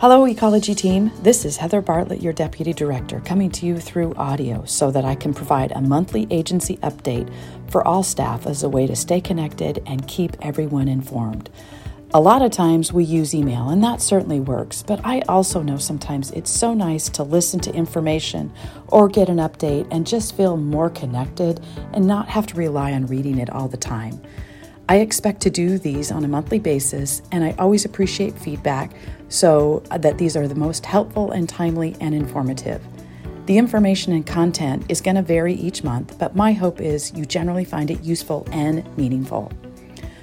Hello, Ecology team. This is Heather Bartlett, your Deputy Director, coming to you through audio so that I can provide a monthly agency update for all staff as a way to stay connected and keep everyone informed. A lot of times we use email, and that certainly works, but I also know sometimes it's so nice to listen to information or get an update and just feel more connected and not have to rely on reading it all the time. I expect to do these on a monthly basis, and I always appreciate feedback so uh, that these are the most helpful and timely and informative. The information and content is going to vary each month, but my hope is you generally find it useful and meaningful.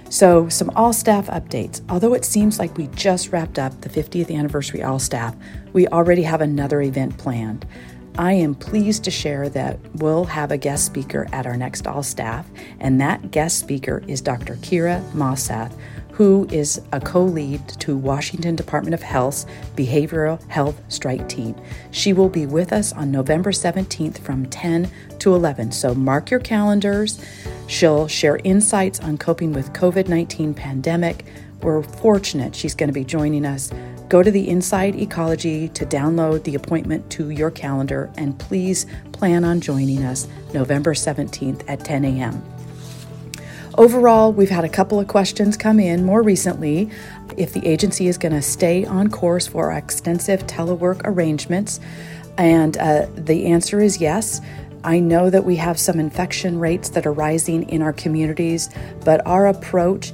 So, some all staff updates. Although it seems like we just wrapped up the 50th anniversary all staff, we already have another event planned. I am pleased to share that we'll have a guest speaker at our next all staff, and that guest speaker is Dr. Kira Mauseth, who is a co lead to Washington Department of Health's Behavioral Health Strike Team. She will be with us on November 17th from 10 to 11, so mark your calendars. She'll share insights on coping with COVID-19 pandemic. We're fortunate she's going to be joining us. Go to the Inside Ecology to download the appointment to your calendar and please plan on joining us November 17th at 10 a.m. Overall, we've had a couple of questions come in more recently if the agency is going to stay on course for extensive telework arrangements. And uh, the answer is yes. I know that we have some infection rates that are rising in our communities, but our approach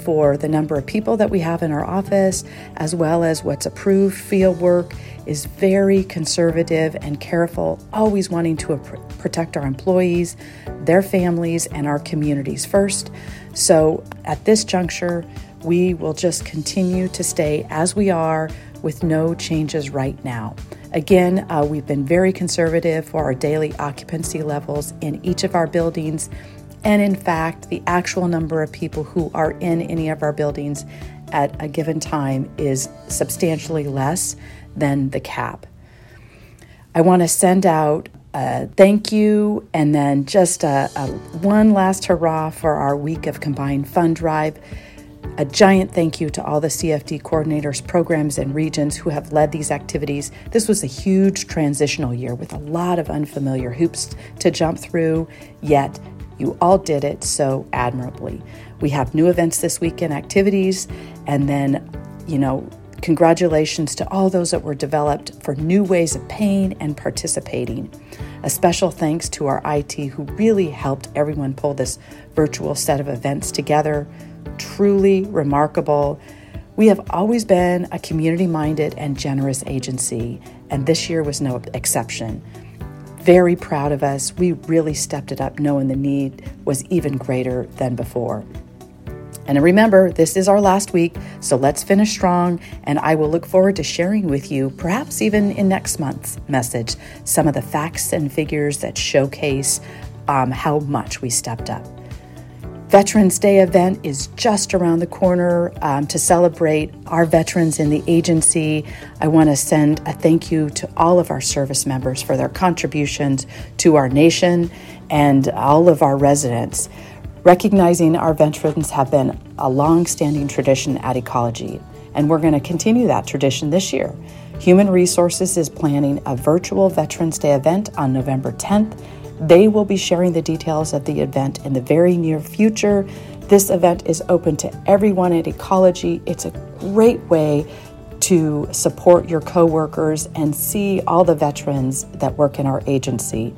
for the number of people that we have in our office, as well as what's approved field work, is very conservative and careful, always wanting to protect our employees, their families, and our communities first. So at this juncture, we will just continue to stay as we are with no changes right now. Again, uh, we've been very conservative for our daily occupancy levels in each of our buildings. And in fact, the actual number of people who are in any of our buildings at a given time is substantially less than the cap. I want to send out a thank you and then just a, a one last hurrah for our week of combined fund drive. A giant thank you to all the CFD coordinators, programs, and regions who have led these activities. This was a huge transitional year with a lot of unfamiliar hoops to jump through, yet you all did it so admirably. We have new events this weekend, activities, and then, you know, congratulations to all those that were developed for new ways of paying and participating. A special thanks to our IT who really helped everyone pull this virtual set of events together truly remarkable. We have always been a community minded and generous agency, and this year was no exception. Very proud of us. We really stepped it up, knowing the need was even greater than before. And remember, this is our last week, so let's finish strong. And I will look forward to sharing with you, perhaps even in next month's message, some of the facts and figures that showcase um, how much we stepped up. Veterans Day event is just around the corner um, to celebrate our veterans in the agency. I want to send a thank you to all of our service members for their contributions to our nation and all of our residents. Recognizing our veterans have been a long standing tradition at Ecology, and we're going to continue that tradition this year. Human Resources is planning a virtual Veterans Day event on November 10th they will be sharing the details of the event in the very near future. This event is open to everyone at Ecology. It's a great way to support your coworkers and see all the veterans that work in our agency.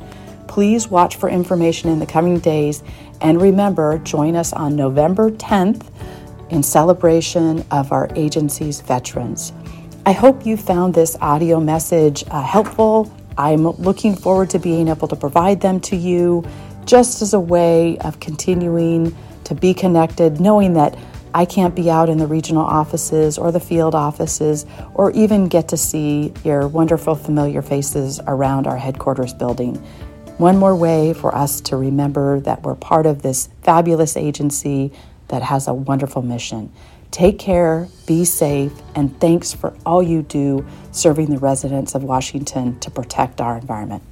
Please watch for information in the coming days and remember, join us on November 10th in celebration of our agency's veterans. I hope you found this audio message uh, helpful I'm looking forward to being able to provide them to you just as a way of continuing to be connected, knowing that I can't be out in the regional offices or the field offices or even get to see your wonderful familiar faces around our headquarters building. One more way for us to remember that we're part of this fabulous agency that has a wonderful mission. Take care, be safe, and thanks for all you do serving the residents of Washington to protect our environment.